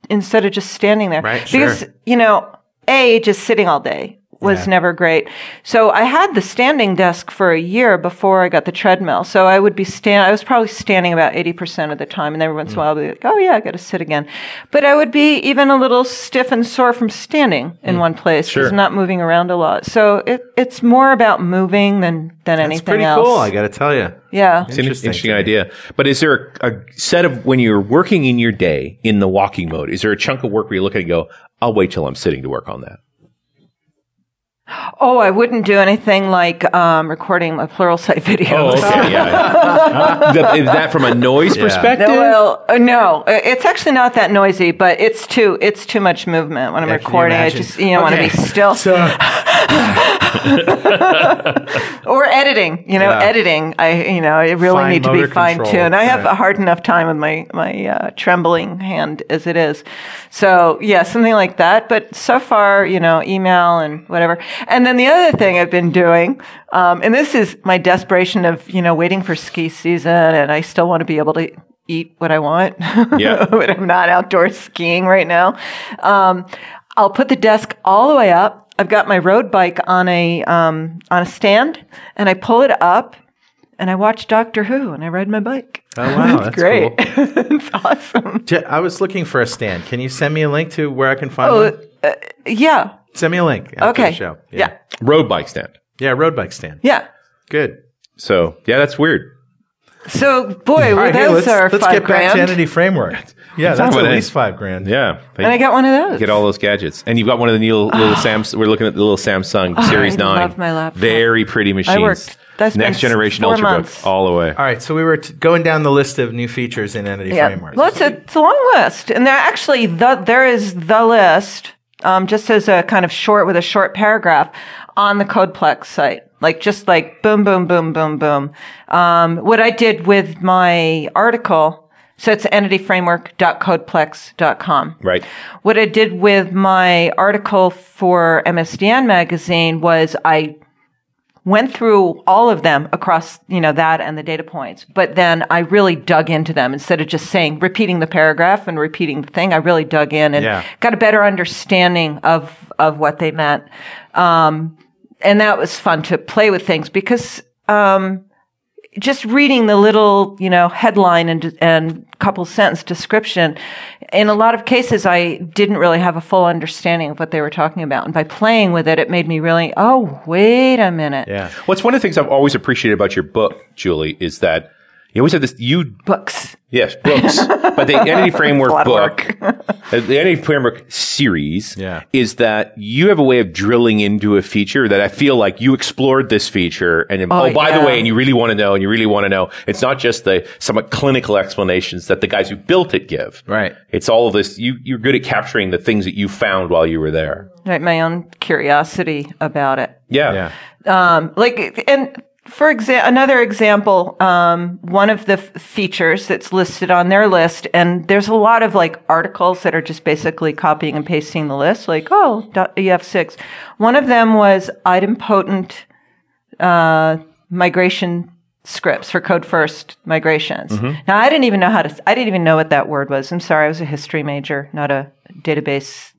instead of just standing there. Right, because sure. you know, a just sitting all day was Yeah. never great. So I had the standing desk for a year before I got the treadmill. So I would be stand. I was probably standing about eighty percent of the time, and every once in a mm. while I'd be like, "Oh yeah, I got to sit again." But I would be even a little stiff and sore from standing in mm. one place because Sure. I'm not moving around a lot. So it, it's more about moving than than That's anything pretty else. cool. I got to tell you. yeah. It's an Interesting interesting idea. But is there a, a set of when you're working in your day in the walking mode? Is there a chunk of work where you look at it and go, "I'll wait till I'm sitting to work on that"? Oh, I wouldn't do anything like um, recording my Pluralsight videos. Oh, okay, yeah. The- is that from a noise Yeah. perspective? No, well, uh, no, Uh, it's actually not that noisy, but it's too it's too much movement when I'm Yeah, recording. I just you know want to be still So, or editing. You know, Yeah. editing. I you know I really Fine need to be fine tuned. I have right. a hard enough time with my my uh, trembling hand as it is. So yeah, something like that. But so far, you know, email and whatever. And then the other thing I've been doing, um, and this is my desperation of you know waiting for ski season, and I still want to be able to eat what I want. Yeah. but I'm not outdoor skiing right now. Um, I'll put the desk all the way up. I've got my road bike on a um, on a stand, and I pull it up, and I watch Doctor Who, and I ride my bike. Oh, wow, it's that's great. cool. it's awesome. I was looking for a stand. Can you send me a link to where I can find Oh, one? uh, yeah. Send me a link. After Okay. The show. Yeah. Road bike stand. Yeah. Road bike stand. Yeah. Good. So yeah, that's weird. So, boy, All well, right, hey, those let's, are let's five get back grand. to Entity Framework. Yeah, that's about at least five grand. Yeah, and I got one of those. get all those gadgets, and you've got one of the little, little Samsung. We're looking at the little Samsung Series Oh, I Nine. love my laptop. Very pretty machines. worked- that's Next generation four Ultrabook months. all the way. All right, so we were t- going down the list of new features in Entity Yeah. Framework. Well, it's a, it's a long list. And there actually, the, there is the list, um, just as a kind of short, with a short paragraph on the CodePlex site. Like, just like boom, boom, boom, boom, boom. Um, what I did with my article, so it's entityframework.codeplex.com. Right. What I did with my article for MSDN magazine was I went through all of them across, you know, that and the data points. But then I really dug into them instead of just saying, repeating the paragraph and repeating the thing. I really dug in and Yeah. got a better understanding of, of what they meant. Um, and that was fun to play with things because, um, just reading the little, you know, headline and and couple sentence description, in a lot of cases, I didn't really have a full understanding of what they were talking about. And by playing with it, it made me really, oh, wait a minute. yeah. What's one of the things I've always appreciated about your book, Julie, is that you always have this. You Books. yes, books, but the Entity Framework book, uh, the Entity Framework series, Yeah. is that you have a way of drilling into a feature that I feel like you explored this feature, and oh, Oh, by the way, and you really want to know, and you really want to know. It's not just the somewhat clinical explanations that the guys who built it give. Right. It's all of this. You you're good at capturing the things that you found while you were there. Right, my own curiosity about it. Yeah. Yeah. Um, like, and for exa- another example, um, one of the f- features that's listed on their list, and there's a lot of like articles that are just basically copying and pasting the list, like, oh, dot EF6. One of them was idempotent, uh, migration scripts for code first migrations. Now, I didn't even know how to, I didn't even know what that word was. I'm sorry. I was a history major, not a database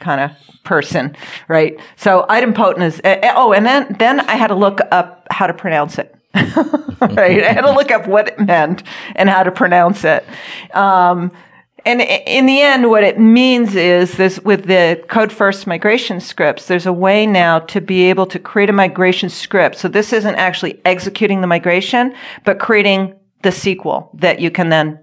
kind of person, right? So idempotent is uh, oh, and then then I had to look up how to pronounce it. right, I had to look up what it meant and how to pronounce it. Um, And in the end, what it means is this with the code first migration scripts, there's a way now to be able to create a migration script. So this isn't actually executing the migration, but creating the SQL that you can then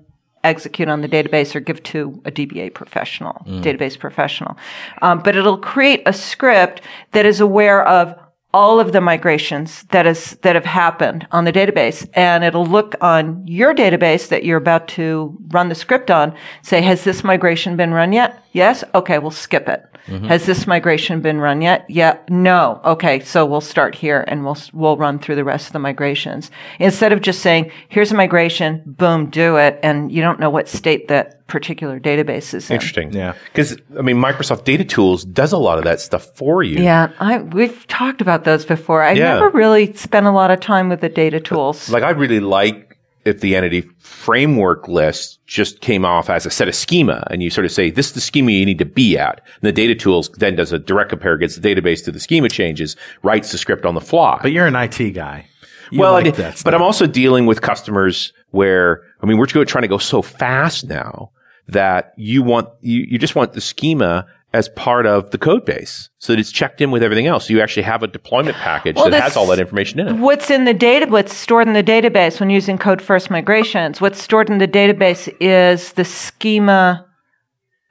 execute on the database or give to a DBA professional, database professional. Um, but it'll create a script that is aware of all of the migrations that is that have happened on the database and it'll look on your database that you're about to run the script on say has this migration been run yet? Yes. Okay we'll skip it Mm-hmm. has this migration been run yet yeah no okay so we'll start here and we'll we'll run through the rest of the migrations instead of just saying here's a migration boom do it and you don't know what state that particular database is in Interesting. Yeah. Because, I mean, Microsoft Data Tools does a lot of that stuff for you. yeah, I, we've talked about those before. I Yeah. never really spent a lot of time with the data tools. Like, I really like if the entity framework list just came off as a set of schema and you sort of say, this is the schema you need to be at. And the data tools then does a direct compare against the database to the schema changes, writes the script on the fly. But you're an IT guy. You well, like I- that but I'm also dealing with customers where, I mean, we're trying to go so fast now that you want, you, you just want the schema as part of the code base so that it's checked in with everything else. So you actually have a deployment package Well, that has all that information in it. What's in the data, what's stored in the database when using code first migrations, what's stored in the database is the schema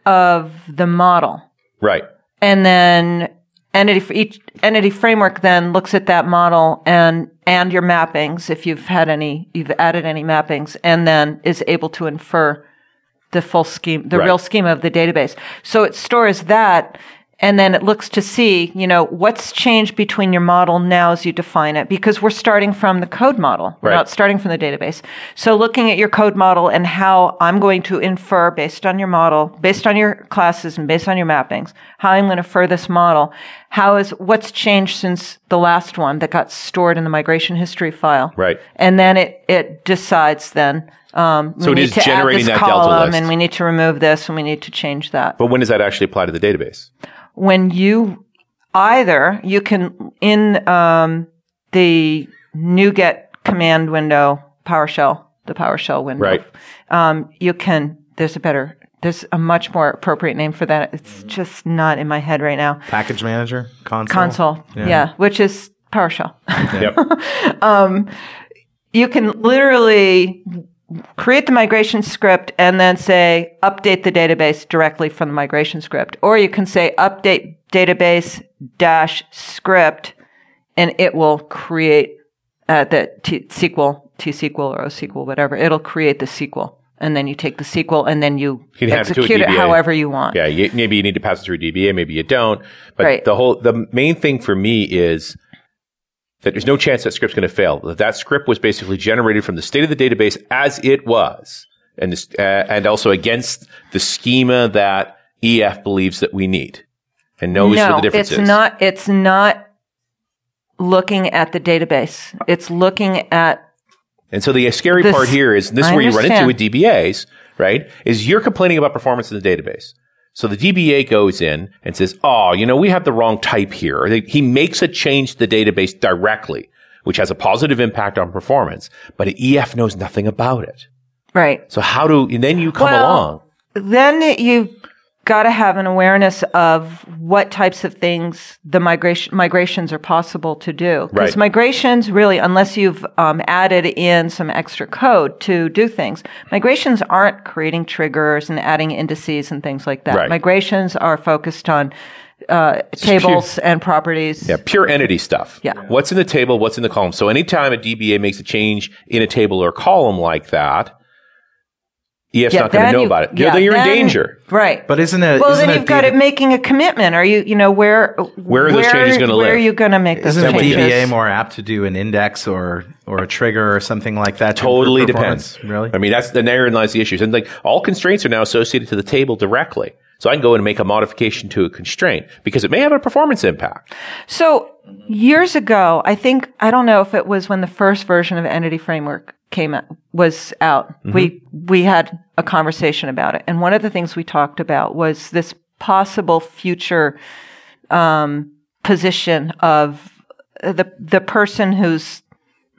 of the model. Right. And then entity, each entity framework then looks at that model and, and your mappings, if you've had any, you've added any mappings, and then is able to infer the full scheme, the Right. real schema of the database. So it stores that and then it looks to see, you know, what's changed between your model now as you define it because we're starting from the code model. We're Right. not starting from the database. So looking at your code model and how I'm going to infer based on your model, based on your classes and based on your mappings, how I'm going to infer this model. How is, what's changed since the last one that got stored in the migration history file? Right. And then it, it decides then, um, So we it need is generating this that delta column list. and we need to remove this and we need to change that. But when does that actually apply to the database? When you either you can in um, the NuGet command window, PowerShell, the PowerShell window, Right. um, you can. There's a better. There's a much more appropriate name for that. It's just not in my head right now. package manager console. Console, yeah, which is PowerShell. Yep. you can literally create the migration script and then say update the database directly from the migration script or you can say update database dash script and it will create uh, the T- SQL, T-SQL or O-SQL, whatever. It'll create the SQL. And then you take the SQL and then you You can have it execute it however you want. Yeah, you, maybe you need to pass it through DBA, maybe you don't. But Right. the whole, the main thing for me is that there's no chance that script's going to fail. That that script was basically generated from the state of the database as it was, and this, uh, and also against the schema that EF believes that we need, and knows no, what the difference it's is. not. It's not looking at the database. It's looking at And so the scary This- part here is this is where you run into with DBAs, right? Is you're complaining about performance in the database. So the DBA goes in and says, "Oh, you know, we have the wrong type here." He makes a change to the database directly, which has a positive impact on performance, but EF knows nothing about it. right. So how do and then you come Well, along? then you've got to have an awareness of what types of things the migration migrations are possible to do. Because Right. migrations really, unless you've um, added in some extra code to do things, migrations aren't creating triggers and adding indices and things like that. Right. Migrations are focused on uh, tables and properties. Yeah, pure entity stuff. Yeah. What's in the table? What's in the column? So anytime a DBA makes a change in a table or column like that, EF's Yeah, not going to know you- about it. yeah, then you're in danger. Right. But isn't it? well, isn't then a you've got DB it making a commitment. Are you, you know, where Where are those changes gonna live? Where are you going to make those Isn't a changes? DBA more apt to do an index or or a trigger or something like that? Totally improve depends. Really? I mean, that's the therein lies the issues. And like all constraints are now associated to the table directly. So I can go in and make a modification to a constraint because it may have a performance impact. So years ago, I think I don't know if it was when the first version of Entity Framework came out, was out. We we had a conversation about it, and one of the things we talked about was this possible future um, position of the the person who's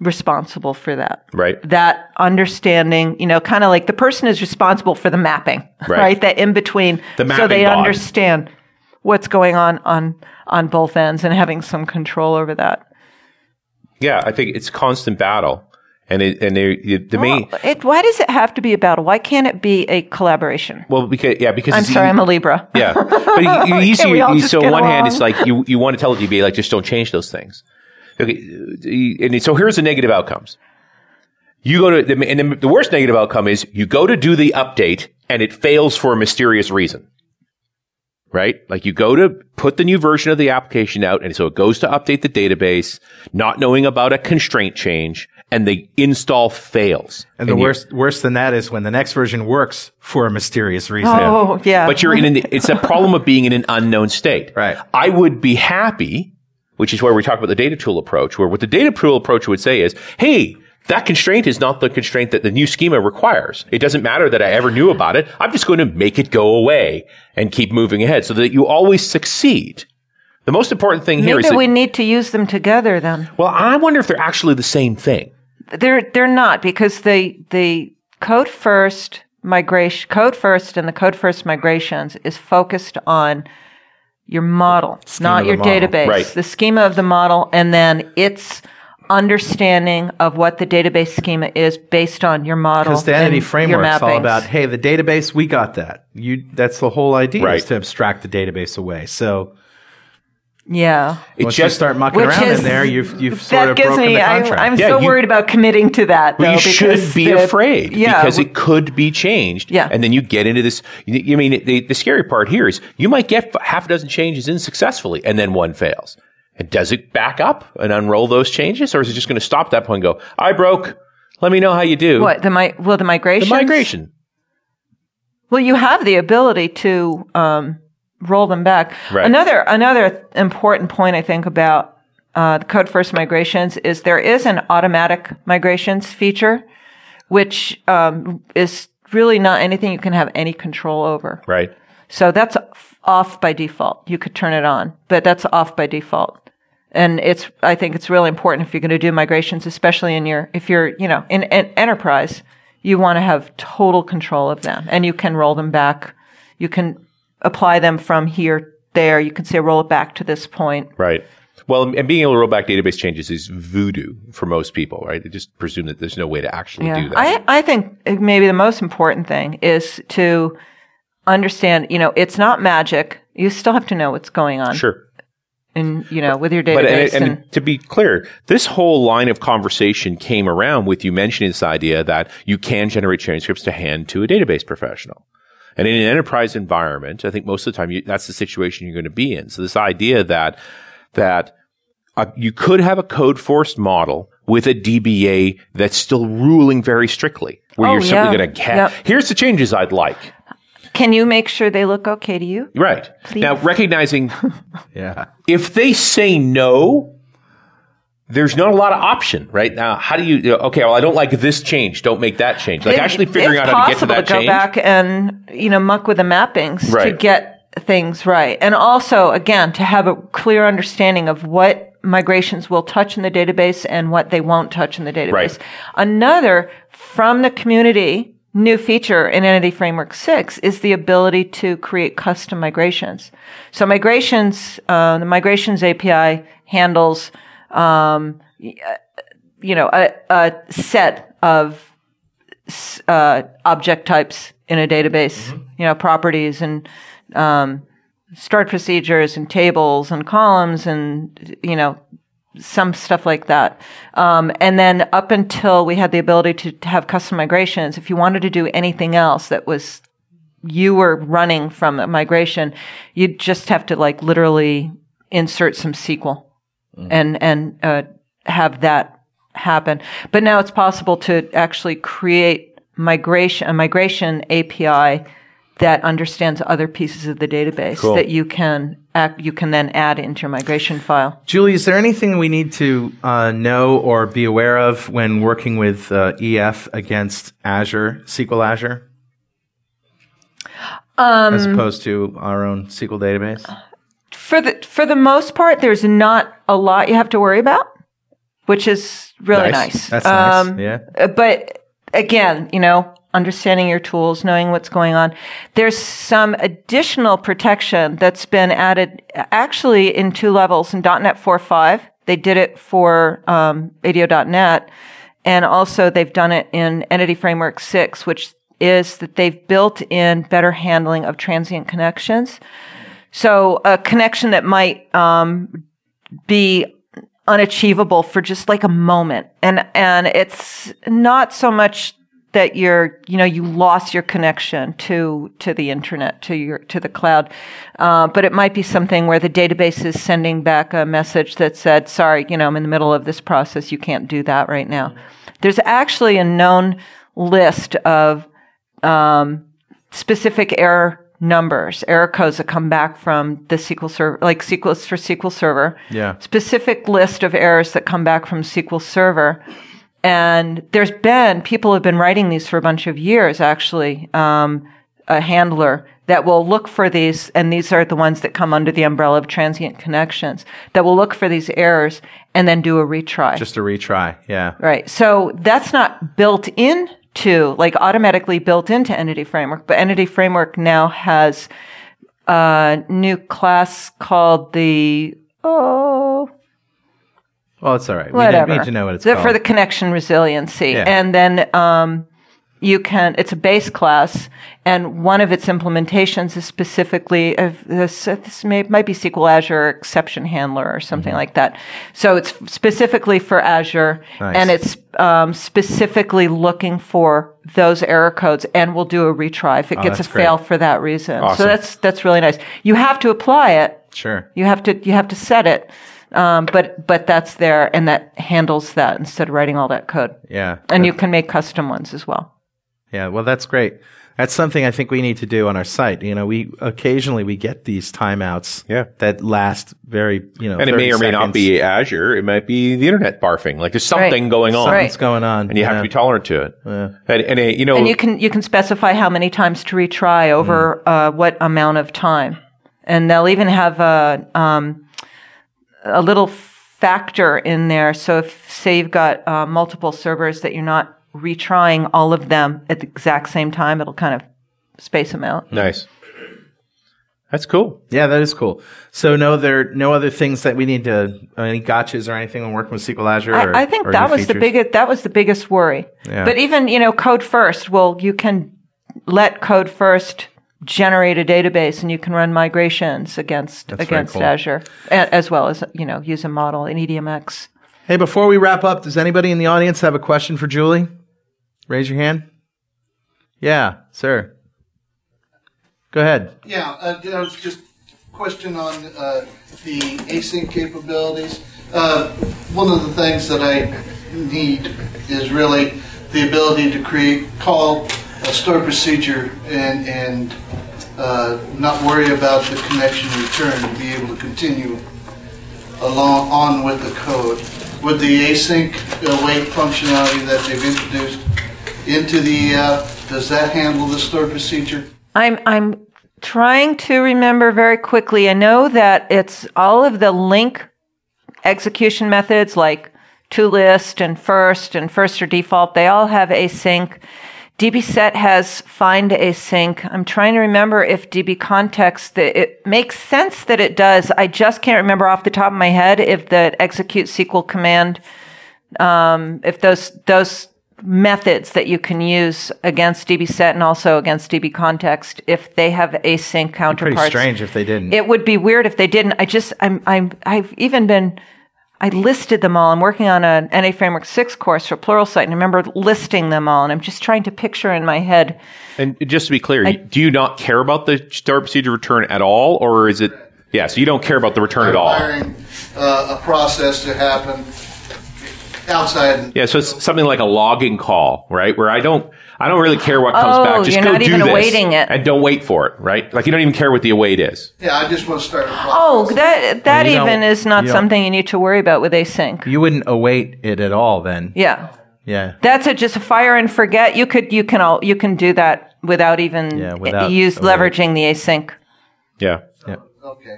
responsible for that. Right. That understanding, you know, kind of like the person is responsible for the mapping, Right. right? That in between, The so they understand what's going on on on both ends and having some control over that. Yeah, I think it's constant battle, and it, and they, it- the main Well, it, why does it have to be a battle? Why can't it be a collaboration? well because yeah because I'm sorry, I'm a Libra. yeah, but you, you, you, Can't we all you- so on one hand, it's like you you want to tell the DBA like just don't change those things. Okay, and so here's the negative outcomes. You go to the, and the, the worst negative outcome is you go to do the update and it fails for a mysterious reason. Right? Like you go to put the new version of the application out and so it goes to update the database, not knowing about a constraint change and the install fails. And the you- worst, worse than that is when the next version works for a mysterious reason. Oh, yeah. But you're in an, it's a problem of being in an unknown state. Right. I would be happy, which is where we talk about the data tool approach, where what the data tool approach would say is, hey, that constraint is not the constraint that the new schema requires. It doesn't matter that I ever knew about it. I'm just going to make it go away and keep moving ahead so that you always succeed. The most important thing here is that, we need to use them together then. well, I wonder if they're actually the same thing. They're they're not because the the code first migration code first and the code first migrations is focused on your model, not your model. database. Right. The schema of the model and then its understanding of what the database schema is based on your model. Because the entity framework your framework's all about, hey, the database, we got that. You, that's the whole idea Right. is to abstract the database away. So Yeah. It once you just start mucking around is- in there, you've, you've sort of broken me. the I, contract. I'm Yeah, so you- worried about committing to that. Well, though, you should be the- afraid yeah, because w- it could be changed. Yeah. And then you get into this. You, I mean, the, the scary part here is you might get half a dozen changes in successfully and then one fails. And does it back up and unroll those changes or is it just going to stop at that point and go, I broke. Let me know how you do. what the mi- well the The migration migration. Well, you have the ability to um, roll them back. Right. Another another important point I think about uh, the code first migrations is there is an automatic migrations feature, which um, is really not anything you can have any control over. Right. So that's off by default. You could turn it on, but that's off by default. And it's, I think it's really important if you're going to do migrations, especially in your, if you're, you know, in, in enterprise, you want to have total control of them and you can roll them back. You can apply them from here, there. You can say roll it back to this point. Right. Well, and being able to roll back database changes is voodoo for most people, right? They just presume that there's no way to actually do that. I, I think maybe the most important thing is to understand, you know, it's not magic. You still have to know what's going on. sure. And, you know with your But database and, and, and to be clear, this whole line of conversation came around with you mentioning this idea that you can generate transcripts to hand to a database professional. And in an enterprise environment, I think most of the time you, that's the situation you're going to be in. So this idea that that uh, you could have a code first model with a DBA that's still ruling very strictly, where Oh, you're simply yeah. going to Yep. here's the changes I'd like. can you make sure they look okay to you? Right now, recognizing yeah. if they say no, there's not a lot of option, right? Now, how do you, okay, well, I don't like this change. Don't make that change. Like It- actually figuring out how to get to that go change. back and you know muck with the mappings to get things right, and also again to have a clear understanding of what migrations will touch in the database and what they won't touch in the database. Right. Another from the community new feature in Entity Framework 6 is the ability to create custom migrations. So migrations, uh, the migrations API handles, um, uh, you know, a, a set of uh, object types in a database, you know, properties and um, stored procedures and tables and columns and, you know, some stuff like that. Um, and then up until we had the ability to, to have custom migrations, if you wanted to do anything else that was you were running from a migration, you'd just have to like literally insert some SQL and and uh, have that happen. But now it's possible to actually create migration a migration API that understands other pieces of the database Cool. that you can act, you can then add into your migration file. Julie, is there anything we need to uh, know or be aware of when working with uh, EF against Azure, SQL Azure? As opposed to our own SQL database? For the for the most part, there's not a lot you have to worry about. which is really Nice. nice. That's nice. Um, Yeah. uh, But again, you know, understanding your tools, knowing what's going on. There's some additional protection that's been added actually in two levels in .NET 4.5. They did it for um, ADO.NET. And also they've done it in Entity Framework 6, which is that they've built in better handling of transient connections. So a connection that might um, be unachievable for just like a moment. And, and it's not so much that you're, you know, you lost your connection to, to the internet, to your, to the cloud. Uh, but it might be something where the database is sending back a message that said, sorry, you know, I'm in the middle of this process. You can't do that right now. There's actually a known list of, um, specific error numbers, error codes that come back from the SQL server, like SQL for SQL Server. Yeah. Specific list of errors that come back from SQL Server. And there's been, people have been writing these for a bunch of years, actually, um, a handler that will look for these, and these are the ones that come under the umbrella of transient connections, that will look for these errors and then do a retry. Just a retry. Yeah. Right. So that's not built into, like automatically built into Entity Framework, but Entity Framework now has a new class called the, oh, Well, it's all right. whatever. We don't need to know what it's The- called. For the connection resiliency. Yeah. And then, um, you can, it's a base class, and one of its implementations is specifically, of this, this may, might be SQL Azure Exception Handler or something Mm-hmm. like that. So it's specifically for Azure, Nice. and it's um, specifically looking for those error codes, and will do a retry if it gets a Oh, great. fail for that reason. So that's that's really nice. You have to apply it. sure. You have to you have to set it, um, but but that's there and that handles that instead of writing all that code. Yeah. And you can make custom ones as well. Yeah, well, that's great. That's something I think we need to do on our site. You know, we occasionally we get these timeouts Yeah. that last very, you know, And it may 30 or may not be Azure. It might be the internet barfing. Like there's something Right. going on, Right. What's going on? and you have to be tolerant to it. Yeah. And, and uh, you know, And you can you can specify how many times to retry over uh, what amount of time, and they'll even have a um, a little factor in there. So if say you've got uh, multiple servers that you're not retrying all of them at the exact same time, it'll kind of space them out. Mm-hmm. nice. That's cool. Yeah, that is cool. So no, there no other things that we need to any gotchas or anything when working with SQL Azure. Or, I, I think or that new was the biggest that was the biggest worry. Yeah. But even you know, code first. Well, you can let code first generate a database, and you can run migrations against That's against cool. Azure, as well as you know use a model in EDMX. Hey, before we wrap up, does anybody in the audience have a question for Julie? Raise your hand. Yeah, sir. Go ahead. Yeah, uh, there was just question on uh, the async capabilities. Uh, one of the things that I need is really the ability to create, call a stored procedure and, and uh, not worry about the connection return and be able to continue along on with the code. With the async uh, wait functionality that they've introduced into the, uh, does that handle the stored procedure? I'm I'm trying to remember very quickly. I know that it's all of the LINQ execution methods like to list and first and first or default. They all have async. dbset has find async. I'm trying to remember if db context. that It makes sense that it does. I just can't remember off the top of my head if the execute SQL command um, if those those methods that you can use against dbset and also against db context if they have async counterparts Pretty strange if they didn't. it would be weird if they didn't i just i'm i'm i've even been I listed them all. I'm working on a Entity Framework 6 course for Pluralsight and I remember listing them all and I'm just trying to picture in my head. And just to be clear, do you not care about the start procedure return at all, or is it? Yeah, so you don't care about the return at all. requiring uh, a process to happen outside. Yeah, so it's something like a logging call, right? Where I don't, I don't really care what comes Oh, back. Just you're go not do even this awaiting it. and don't wait for it, right? Like you don't even care what the await is. Yeah, I just want to start a. Oh, that that you don't- even is not you something you need to worry about with async. you wouldn't await it at all then. Yeah. Yeah. That's a, just a fire and forget. You could you can all you can do that without even Yeah, without use a wait. leveraging the async. Yeah. Yeah, Okay.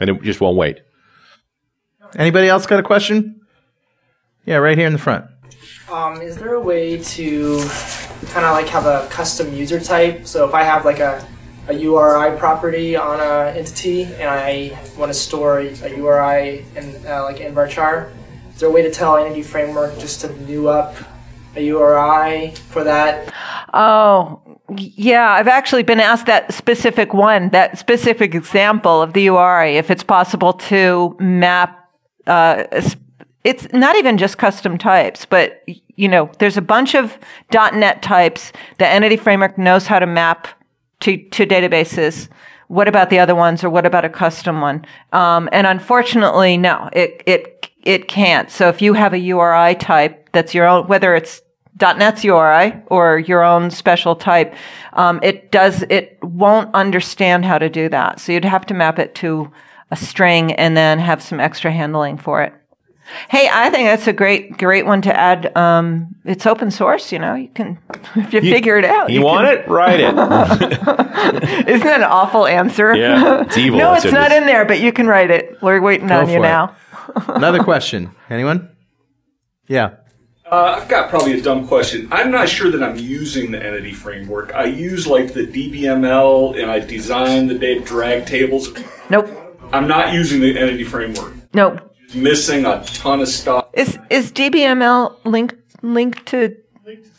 and it just won't wait. Anybody else got a question? Yeah, right here in the front. Um, is there a way to kind of like have a custom user type? So if I have like a, a URI property on a entity and I want to store a, a URI in uh, like in varchar, is there a way to tell Entity Framework just to new up a URI for that? Oh, yeah, I've actually been asked that specific one, that specific example of the URI, if it's possible to map, uh, it's not even just custom types, but, you know, there's a bunch of .NET types that Entity Framework knows how to map to, to databases. What about the other ones or what about a custom one? Um, and unfortunately, no, it, it, it can't. So if you have a URI type that's your own, whether it's .NET's URI or your own special type, um, it does it won't understand how to do that. So you'd have to map it to a string and then have some extra handling for it. Hey, I think that's a great great one to add. Um, it's open source, you know. You can if you, figure it out. You, want can, it? Write it. Isn't that an awful answer? Yeah, it's evil. no, That's it's what not is. in there, but you can write it. We're waiting Go on you it. now. Another question. Anyone? Yeah. Uh, I've got probably a dumb question. I'm not sure that I'm using the entity framework. I use like the DBML and I design the data drag tables. Nope. I'm not using the entity framework. Nope. Missing a ton of stuff. Is is DBML linked linked to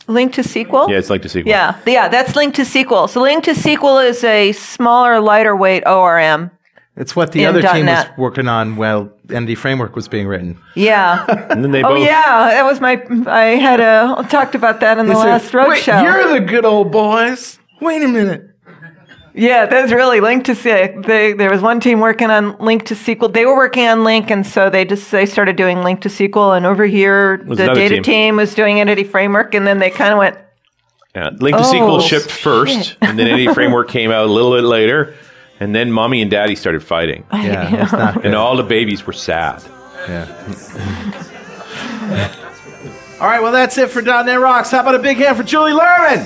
LINQ to SQL? Yeah, it's LINQ to SQL. Yeah, yeah, that's LINQ to SQL. So LINQ to SQL is a smaller, lighter weight ORM. It's what the In other team was working on while Entity Framework was being written. Yeah. And then they oh both. yeah, that was my. I had a talked about that in the They said, last Wait, roadshow. you're the good old boys. Wait a minute. Yeah, that's really LINQ to SQL. They, there was one team working on LINQ to SQL. They were working on LINQ, and so they just they started doing LINQ to SQL. And over here, Was the another data team. team. was doing Entity Framework, and then they kind of went, Yeah, LINQ to Oh, SQL shipped shit. first, and then Entity Framework came out a little bit later, and then Mommy and Daddy started fighting, Yeah, it's not good. and all the babies were sad. Yeah. All right, well, that's it for .NET Rocks. How about a big hand for Julie Lerman?